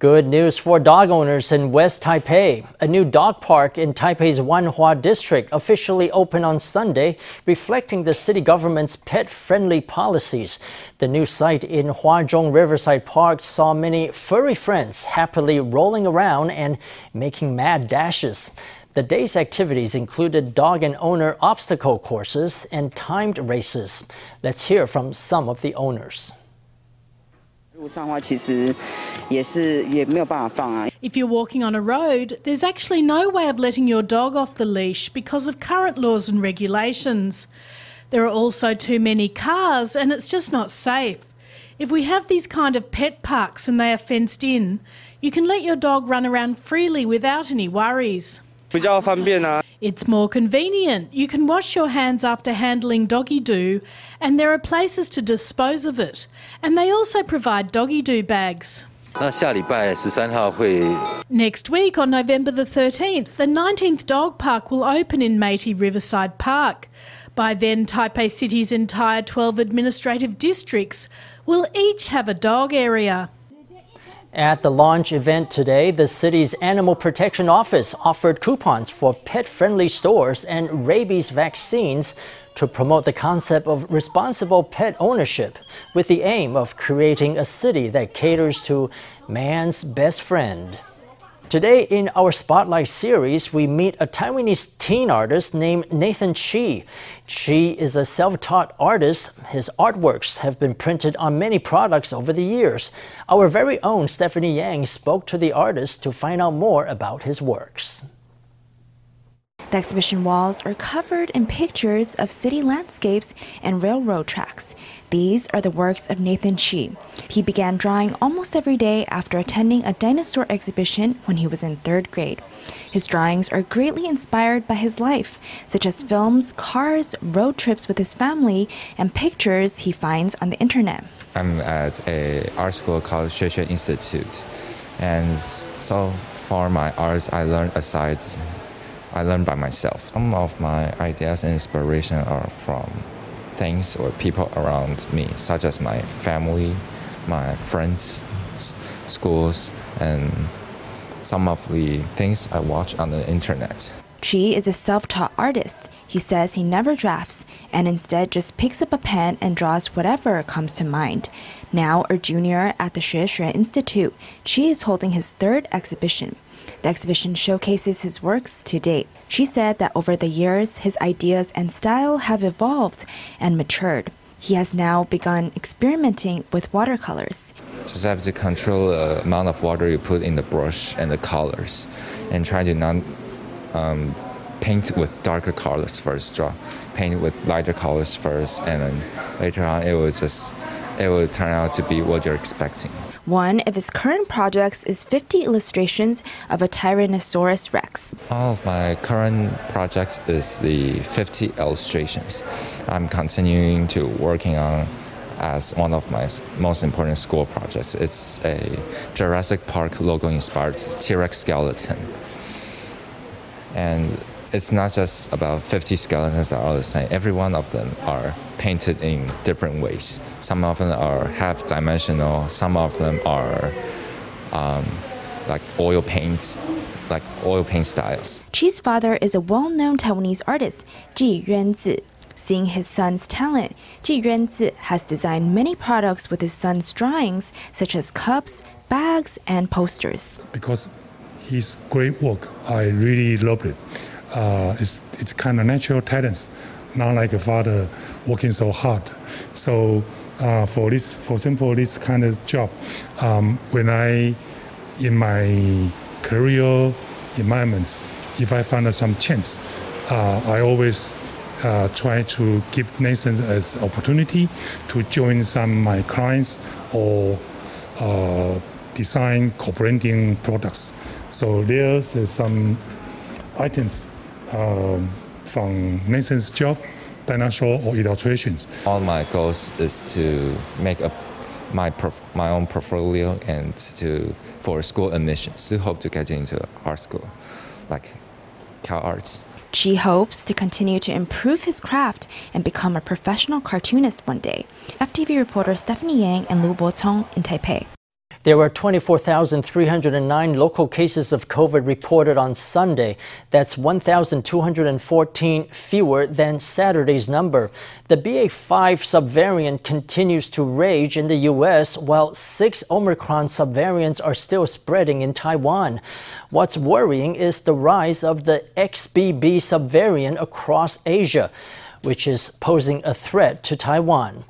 Good news for dog owners in West Taipei. A new dog park in Taipei's Wanhua district officially opened on Sunday, reflecting the city government's pet friendly policies. The new site in Huazhong Riverside Park saw many furry friends happily rolling around and making mad dashes. The day's activities included dog and owner obstacle courses and timed races. Let's hear from some of the owners. If you're walking on a road, there's actually no way of letting your dog off the leash because of current laws and regulations. There are also too many cars and it's just not safe. If we have these kind of pet parks and they are fenced in, you can let your dog run around freely without any worries. It's more convenient. You can wash your hands after handling doggy do, and there are places to dispose of it. And they also provide doggy do bags. Next week, on November the 13th, the 19th dog park will open in Meiti Riverside Park. By then, Taipei City's entire 12 administrative districts will each have a dog area. At the launch event today, the city's Animal Protection Office offered coupons for pet friendly stores and rabies vaccines to promote the concept of responsible pet ownership with the aim of creating a city that caters to man's best friend. Today, in our Spotlight series, we meet a Taiwanese teen artist named Nathan Chi. Chi is a self taught artist. His artworks have been printed on many products over the years. Our very own Stephanie Yang spoke to the artist to find out more about his works. The exhibition walls are covered in pictures of city landscapes and railroad tracks. These are the works of Nathan Chi. He began drawing almost every day after attending a dinosaur exhibition when he was in third grade. His drawings are greatly inspired by his life, such as films, cars, road trips with his family, and pictures he finds on the internet. I'm at a art school called Xuexue Institute, and so for my arts, I learned aside. I learn by myself. Some of my ideas and inspiration are from things or people around me, such as my family, my friends, schools, and some of the things I watch on the internet. Chi is a self taught artist. He says he never drafts and instead just picks up a pen and draws whatever comes to mind. Now a junior at the Xuexue Institute, Chi is holding his third exhibition. The exhibition showcases his works to date. She said that over the years, his ideas and style have evolved and matured. He has now begun experimenting with watercolors. Just have to control the amount of water you put in the brush and the colors, and try to not um, paint with darker colors first. Draw, paint with lighter colors first, and then later on it will just it will turn out to be what you're expecting. One of his current projects is 50 illustrations of a Tyrannosaurus rex. All of my current projects is the 50 illustrations. I'm continuing to working on as one of my most important school projects. It's a Jurassic Park logo inspired T-Rex skeleton. And it's not just about 50 skeletons that are the same. Every one of them are painted in different ways. Some of them are half dimensional, some of them are um, like oil paints, like oil paint styles. Chi's father is a well known Taiwanese artist, Ji Yuanzi. Seeing his son's talent, Ji Yuanzi has designed many products with his son's drawings, such as cups, bags, and posters. Because his great work, I really loved it uh, it's, it's kind of natural talents, not like a father working so hard. So uh, for this, for example, this kind of job, um, when I, in my career environments, if I find some chance, uh, I always uh, try to give Nathan as opportunity to join some of my clients or uh, design co-branding products. So there's uh, some items um, from Nathan's job, dinosaur or illustrations. All my goals is to make a my prof, my own portfolio and to for school admissions to hope to get into art school, like Cal Arts. Chi hopes to continue to improve his craft and become a professional cartoonist one day. FTV reporter Stephanie Yang and Lu Bo-chong in Taipei. There were 24,309 local cases of COVID reported on Sunday. That's 1,214 fewer than Saturday's number. The BA5 subvariant continues to rage in the U.S., while six Omicron subvariants are still spreading in Taiwan. What's worrying is the rise of the XBB subvariant across Asia, which is posing a threat to Taiwan.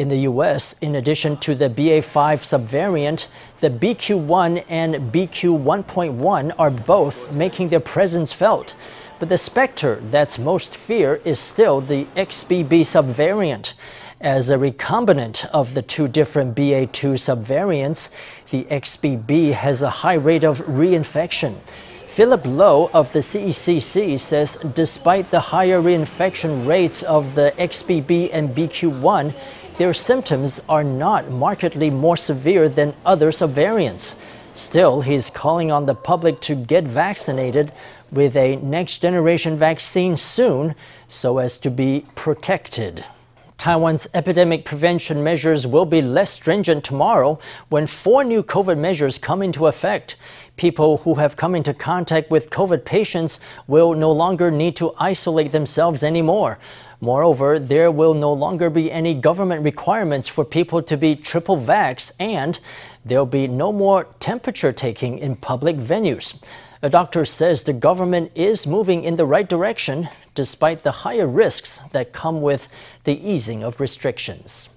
In the U.S., in addition to the BA5 subvariant, the BQ1 and BQ1.1 are both making their presence felt. But the specter that's most feared is still the XBB subvariant. As a recombinant of the two different BA2 subvariants, the XBB has a high rate of reinfection. Philip Lo of the CECC says despite the higher reinfection rates of the XBB and BQ1, their symptoms are not markedly more severe than other subvariants. Still, he's calling on the public to get vaccinated with a next generation vaccine soon so as to be protected. Taiwan's epidemic prevention measures will be less stringent tomorrow when four new COVID measures come into effect. People who have come into contact with COVID patients will no longer need to isolate themselves anymore. Moreover, there will no longer be any government requirements for people to be triple vax, and there'll be no more temperature taking in public venues. A doctor says the government is moving in the right direction despite the higher risks that come with the easing of restrictions.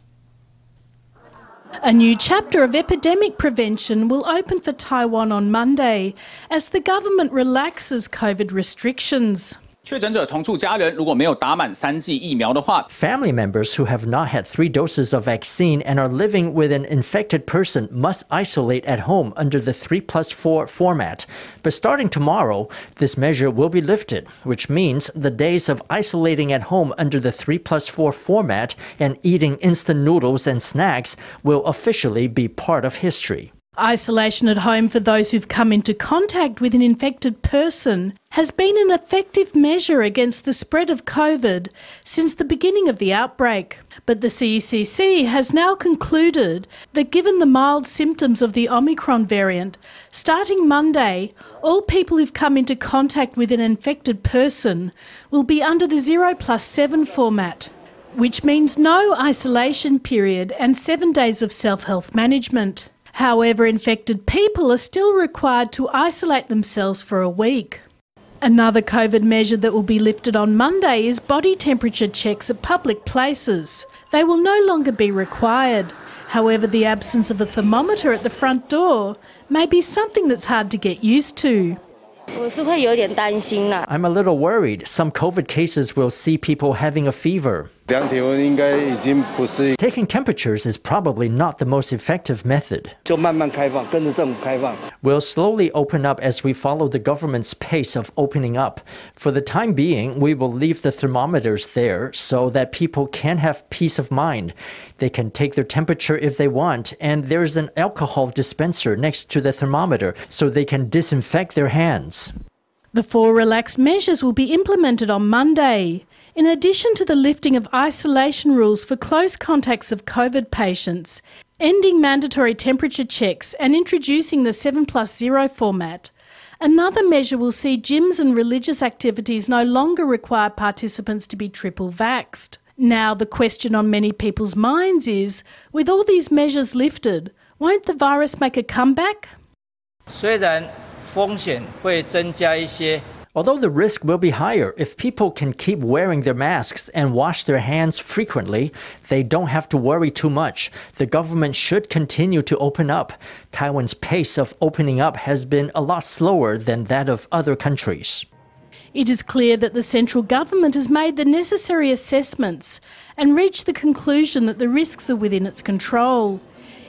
A new chapter of epidemic prevention will open for Taiwan on Monday as the government relaxes COVID restrictions. 确诊者同住家人如果没有打满三剂疫苗的话，Family members who have not had three doses of vaccine and are living with an infected person must isolate at home under the 3 plus 4 format. But starting tomorrow, this measure will be lifted, which means the days of isolating at home under the 3 plus 4 format and eating instant noodles and snacks will officially be part of history. Isolation at home for those who've come into contact with an infected person has been an effective measure against the spread of COVID since the beginning of the outbreak. But the CECC has now concluded that given the mild symptoms of the Omicron variant, starting Monday, all people who've come into contact with an infected person will be under the 0 plus 7 format. Which means no isolation period and seven days of self health management. However, infected people are still required to isolate themselves for a week. Another COVID measure that will be lifted on Monday is body temperature checks at public places. They will no longer be required. However, the absence of a thermometer at the front door may be something that's hard to get used to. I'm a little worried. Some COVID cases will see people having a fever. Taking temperatures is probably not the most effective method. We'll slowly open up as we follow the government's pace of opening up. For the time being, we will leave the thermometers there so that people can have peace of mind. They can take their temperature if they want, and there's an alcohol dispenser next to the thermometer so they can disinfect their hands. The four relaxed measures will be implemented on Monday. In addition to the lifting of isolation rules for close contacts of COVID patients, ending mandatory temperature checks, and introducing the 7 plus 0 format, another measure will see gyms and religious activities no longer require participants to be triple vaxed. Now, the question on many people's minds is with all these measures lifted, won't the virus make a comeback? 虽然风险会增加一些。 Although the risk will be higher, if people can keep wearing their masks and wash their hands frequently, they don't have to worry too much. The government should continue to open up. Taiwan's pace of opening up has been a lot slower than that of other countries. It is clear that the central government has made the necessary assessments and reached the conclusion that the risks are within its control.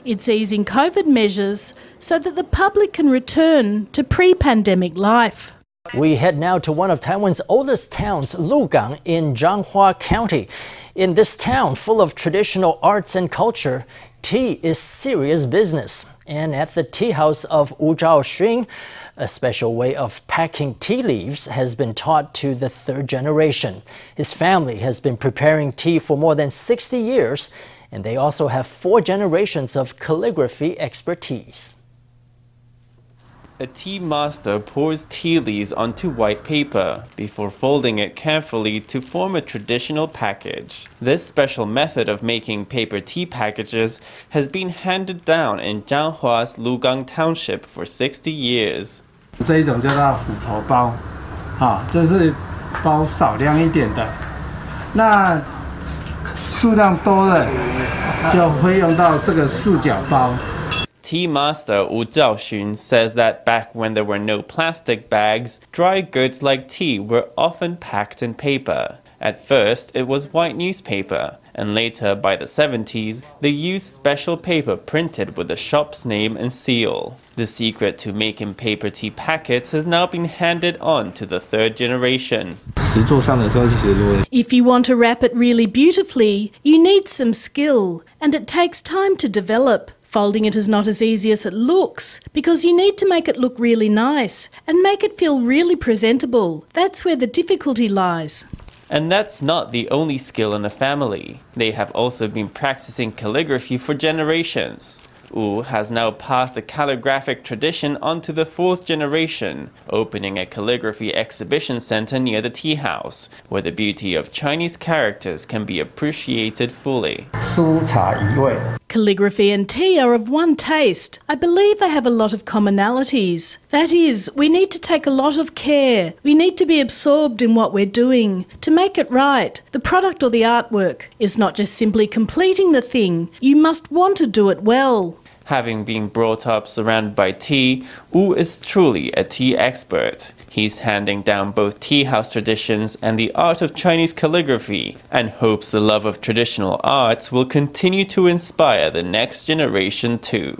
It's easing COVID measures so that the public can return to pre pandemic life. We head now to one of Taiwan's oldest towns, Lugang, in Changhua County. In this town full of traditional arts and culture, tea is serious business. And at the tea house of Wu Zhaoxun, a special way of packing tea leaves has been taught to the third generation. His family has been preparing tea for more than 60 years, and they also have four generations of calligraphy expertise. A tea master pours tea leaves onto white paper before folding it carefully to form a traditional package. This special method of making paper tea packages has been handed down in Changhua's Lugang Township for 60 years. 这一种叫做虎头包，啊，就是包少量一点的。那数量多了，就会用到这个四角包。Tea master Wu Zhaoxun says that back when there were no plastic bags, dry goods like tea were often packed in paper. At first, it was white newspaper, and later, by the 70s, they used special paper printed with the shop's name and seal. The secret to making paper tea packets has now been handed on to the third generation. If you want to wrap it really beautifully, you need some skill, and it takes time to develop. Folding it is not as easy as it looks because you need to make it look really nice and make it feel really presentable. That's where the difficulty lies. And that's not the only skill in the family. They have also been practicing calligraphy for generations. Wu has now passed the calligraphic tradition on to the fourth generation, opening a calligraphy exhibition center near the tea house, where the beauty of Chinese characters can be appreciated fully. Calligraphy and tea are of one taste. I believe they have a lot of commonalities. That is, we need to take a lot of care. We need to be absorbed in what we're doing. To make it right, the product or the artwork is not just simply completing the thing, you must want to do it well. Having been brought up surrounded by tea, Wu is truly a tea expert. He's handing down both tea house traditions and the art of Chinese calligraphy, and hopes the love of traditional arts will continue to inspire the next generation too.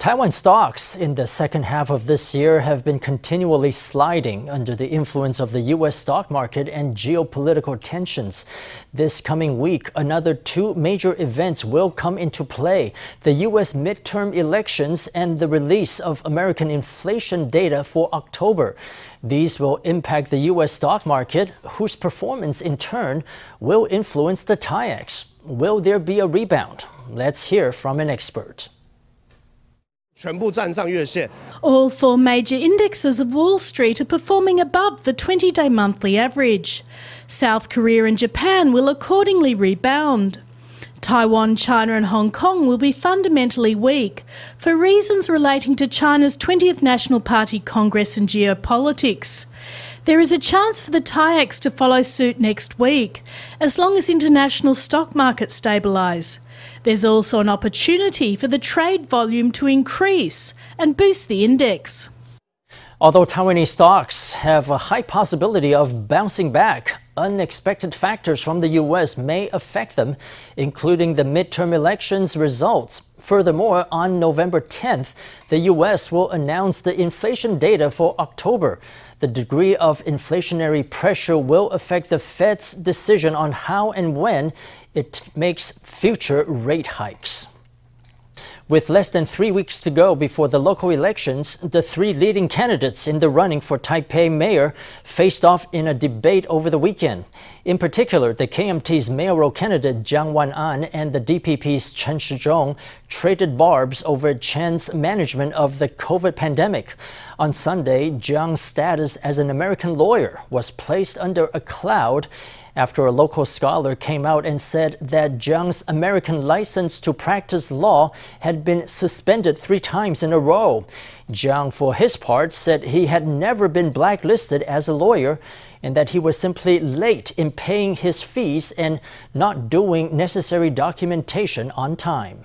Taiwan stocks in the second half of this year have been continually sliding under the influence of the U.S. stock market and geopolitical tensions. This coming week, another two major events will come into play the U.S. midterm elections and the release of American inflation data for October. These will impact the U.S. stock market, whose performance in turn will influence the TAIEX. Will there be a rebound? Let's hear from an expert. All four major indexes of Wall Street are performing above the 20 day monthly average. South Korea and Japan will accordingly rebound. Taiwan, China, and Hong Kong will be fundamentally weak for reasons relating to China's 20th National Party Congress and geopolitics. There is a chance for the TAIEX to follow suit next week, as long as international stock markets stabilise. There's also an opportunity for the trade volume to increase and boost the index. Although Taiwanese stocks have a high possibility of bouncing back, unexpected factors from the U.S. may affect them, including the midterm elections results. Furthermore, on November 10th, the U.S. will announce the inflation data for October. The degree of inflationary pressure will affect the Fed's decision on how and when it makes future rate hikes. With less than three weeks to go before the local elections, the three leading candidates in the running for Taipei mayor faced off in a debate over the weekend. In particular, the KMT's mayoral candidate Jiang Wan-an and the DPP's Chen Shizhong traded barbs over Chen's management of the COVID pandemic. On Sunday, Jiang's status as an American lawyer was placed under a cloud after a local scholar came out and said that Jiang's American license to practice law had been suspended three times in a row. Jiang, for his part, said he had never been blacklisted as a lawyer and that he was simply late in paying his fees and not doing necessary documentation on time.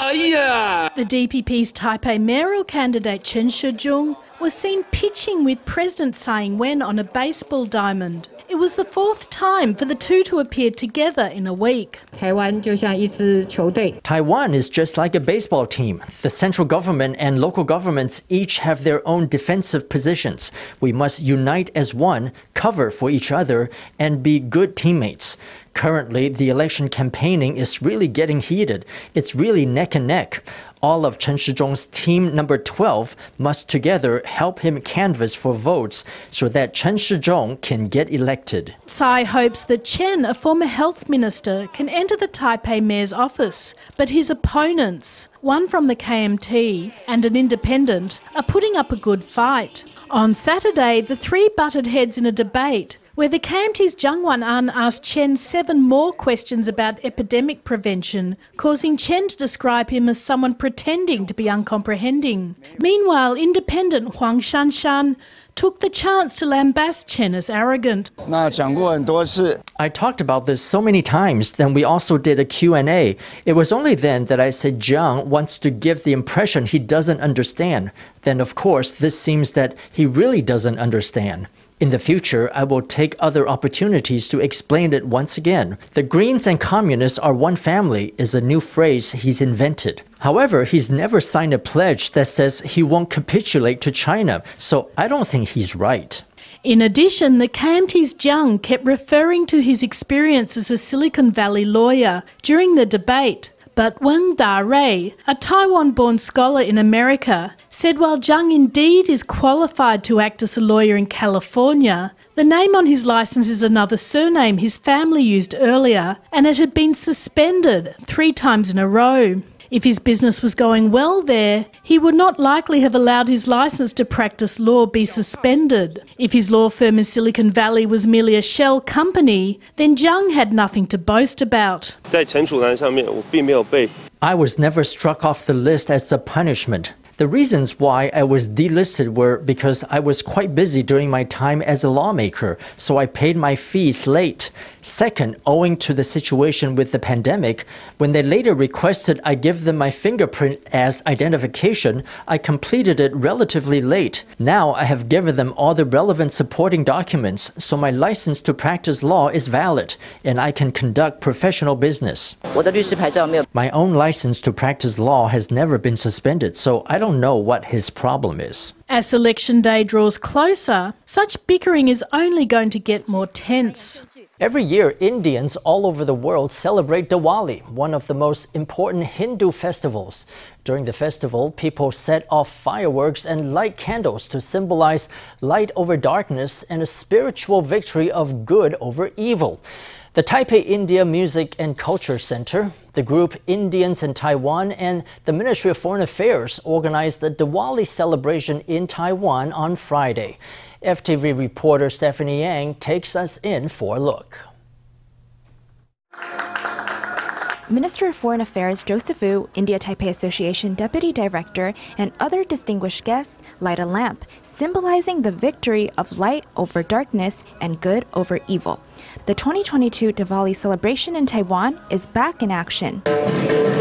Oh, the DPP's Taipei mayoral candidate Chen Shizhong was seen pitching with President Tsai Ing-wen on a baseball diamond. It it was the fourth time for the two to appear together in a week. Taiwan is just like a baseball team. The central government and local governments each have their own defensive positions. We must unite as one, cover for each other, and be good teammates. Currently, the election campaigning is really getting heated. It's really neck and neck. All of Chen Shizhong's team number 12 must together help him canvass for votes so that Chen Shizhong can get elected. Tsai hopes that Chen, a former health minister, can enter the Taipei mayor's office, but his opponents, one from the KMT and an independent, are putting up a good fight. On Saturday, the three butted heads in a debate where the KMT's Jiang Wan-an asked Chen seven more questions about epidemic prevention, causing Chen to describe him as someone pretending to be uncomprehending. Meanwhile, independent Huang Shanshan took the chance to lambast Chen as arrogant. I talked about this so many times, then we also did a Q&A. It was only then that I said Jiang wants to give the impression he doesn't understand. Then of course, this seems that he really doesn't understand. In the future, I will take other opportunities to explain it once again. The Greens and Communists are one family is a new phrase he's invented. However, he's never signed a pledge that says he won't capitulate to China, so I don't think he's right. In addition, the KMT's Jiang kept referring to his experience as a Silicon Valley lawyer during the debate. But Weng Da-rui, a Taiwan-born scholar in America, said while Jiang indeed is qualified to act as a lawyer in California, the name on his license is another surname his family used earlier, and it had been suspended three times in a row. If his business was going well there, he would not likely have allowed his license to practice law be suspended. If his law firm in Silicon Valley was merely a shell company, then Jiang had nothing to boast about. I was never struck off the list as a punishment. The reasons why I was delisted were because I was quite busy during my time as a lawmaker, so I paid my fees late. Second, owing to the situation with the pandemic, when they later requested I give them my fingerprint as identification, I completed it relatively late. Now I have given them all the relevant supporting documents, so my license to practice law is valid and I can conduct professional business. My own license to practice law has never been suspended, so I don't know what his problem is. As election day draws closer, such bickering is only going to get more tense. Every year, Indians all over the world celebrate Diwali, one of the most important Hindu festivals. During the festival, people set off fireworks and light candles to symbolize light over darkness and a spiritual victory of good over evil. The Taipei India Music and Culture Center, the group Indians in Taiwan, and the Ministry of Foreign Affairs organized the Diwali celebration in Taiwan on Friday. FTV reporter Stephanie Yang takes us in for a look. Minister of Foreign Affairs Joseph Wu, India Taipei Association Deputy Director, and other distinguished guests light a lamp, symbolizing the victory of light over darkness and good over evil. The 2022 Diwali celebration in Taiwan is back in action.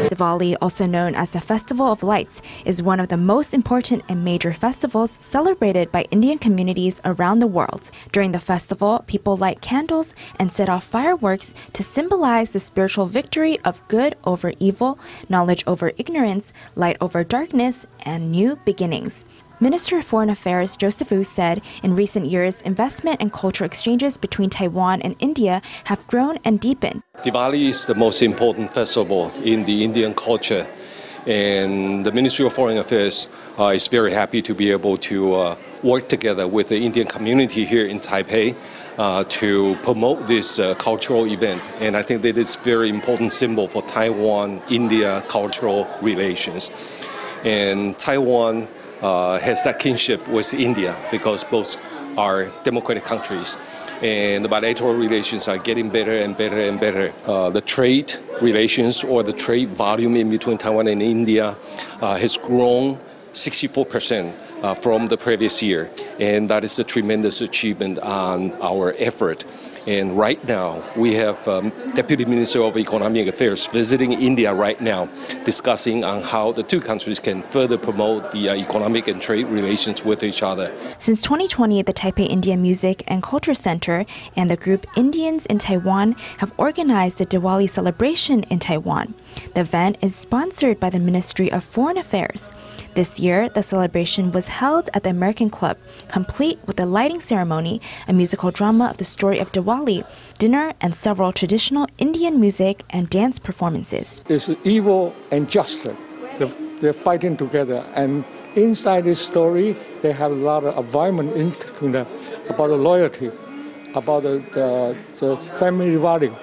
Diwali, also known as the Festival of Lights, is one of the most important and major festivals celebrated by Indian communities around the world. During the festival, people light candles and set off fireworks to symbolize the spiritual victory of good over evil, knowledge over ignorance, light over darkness, and new beginnings. Minister of Foreign Affairs Joseph Wu said in recent years, investment and cultural exchanges between Taiwan and India have grown and deepened. Diwali is the most important festival in the Indian culture, and the Ministry of Foreign Affairs uh, is very happy to be able to uh, work together with the Indian community here in Taipei. Uh, to promote this uh, cultural event, and I think that it's very important symbol for Taiwan-India cultural relations. And Taiwan uh, has that kinship with India because both are democratic countries. And the bilateral relations are getting better and better and better. Uh, the trade relations or the trade volume in between Taiwan and India uh, has grown 64% uh, from the previous year. And that is a tremendous achievement on our effort And right now, we have um, Deputy Minister of Economic Affairs visiting India right now, discussing on how the two countries can further promote the uh, economic and trade relations with each other. Since 2020, the Taipei India Music and Culture Center and the group Indians in Taiwan have organized a Diwali celebration in Taiwan. The event is sponsored by the Ministry of Foreign Affairs. This year, the celebration was held at the American Club, complete with a lighting ceremony, a musical drama of the story of Diwali, dinner, and several traditional Indian music and dance performances. It's evil and justice. They're, they're fighting together. And inside this story, they have a lot of environment in, about the loyalty, about the, the, the family value,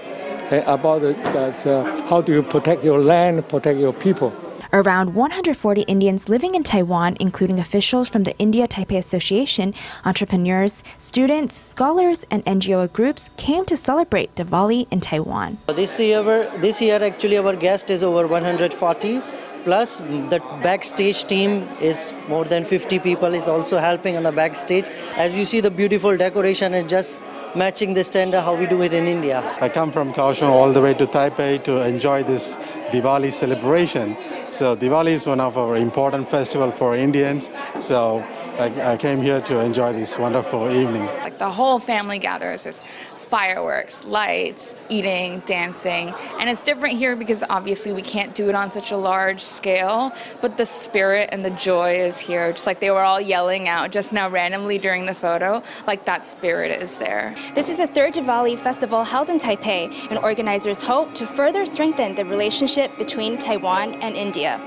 about the, the, how do you protect your land, protect your people. Around 140 Indians living in Taiwan, including officials from the India Taipei Association, entrepreneurs, students, scholars, and NGO groups came to celebrate Diwali in Taiwan. This year, this year actually our guest is over 140 plus the backstage team is more than 50 people is also helping on the backstage. As you see the beautiful decoration and just matching the standard how we do it in india. I come from kaohsiung all the way to taipei to enjoy this diwali celebration. So diwali is one of our important festival for indians. So I, I came here to enjoy this wonderful evening. Like the whole family gathers There's fireworks, lights, eating, dancing. And it's different here because obviously we can't do it on such a large scale, but the spirit and the joy is here. Just like they were all yelling out just now randomly during the photo, like that spirit is there. This is the third Diwali festival held in Taipei, and organizers hope to further strengthen the relationship between Taiwan and India.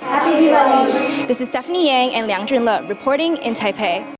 Happy Diwali! This is Stephanie Yang and Liang Junle reporting in Taipei.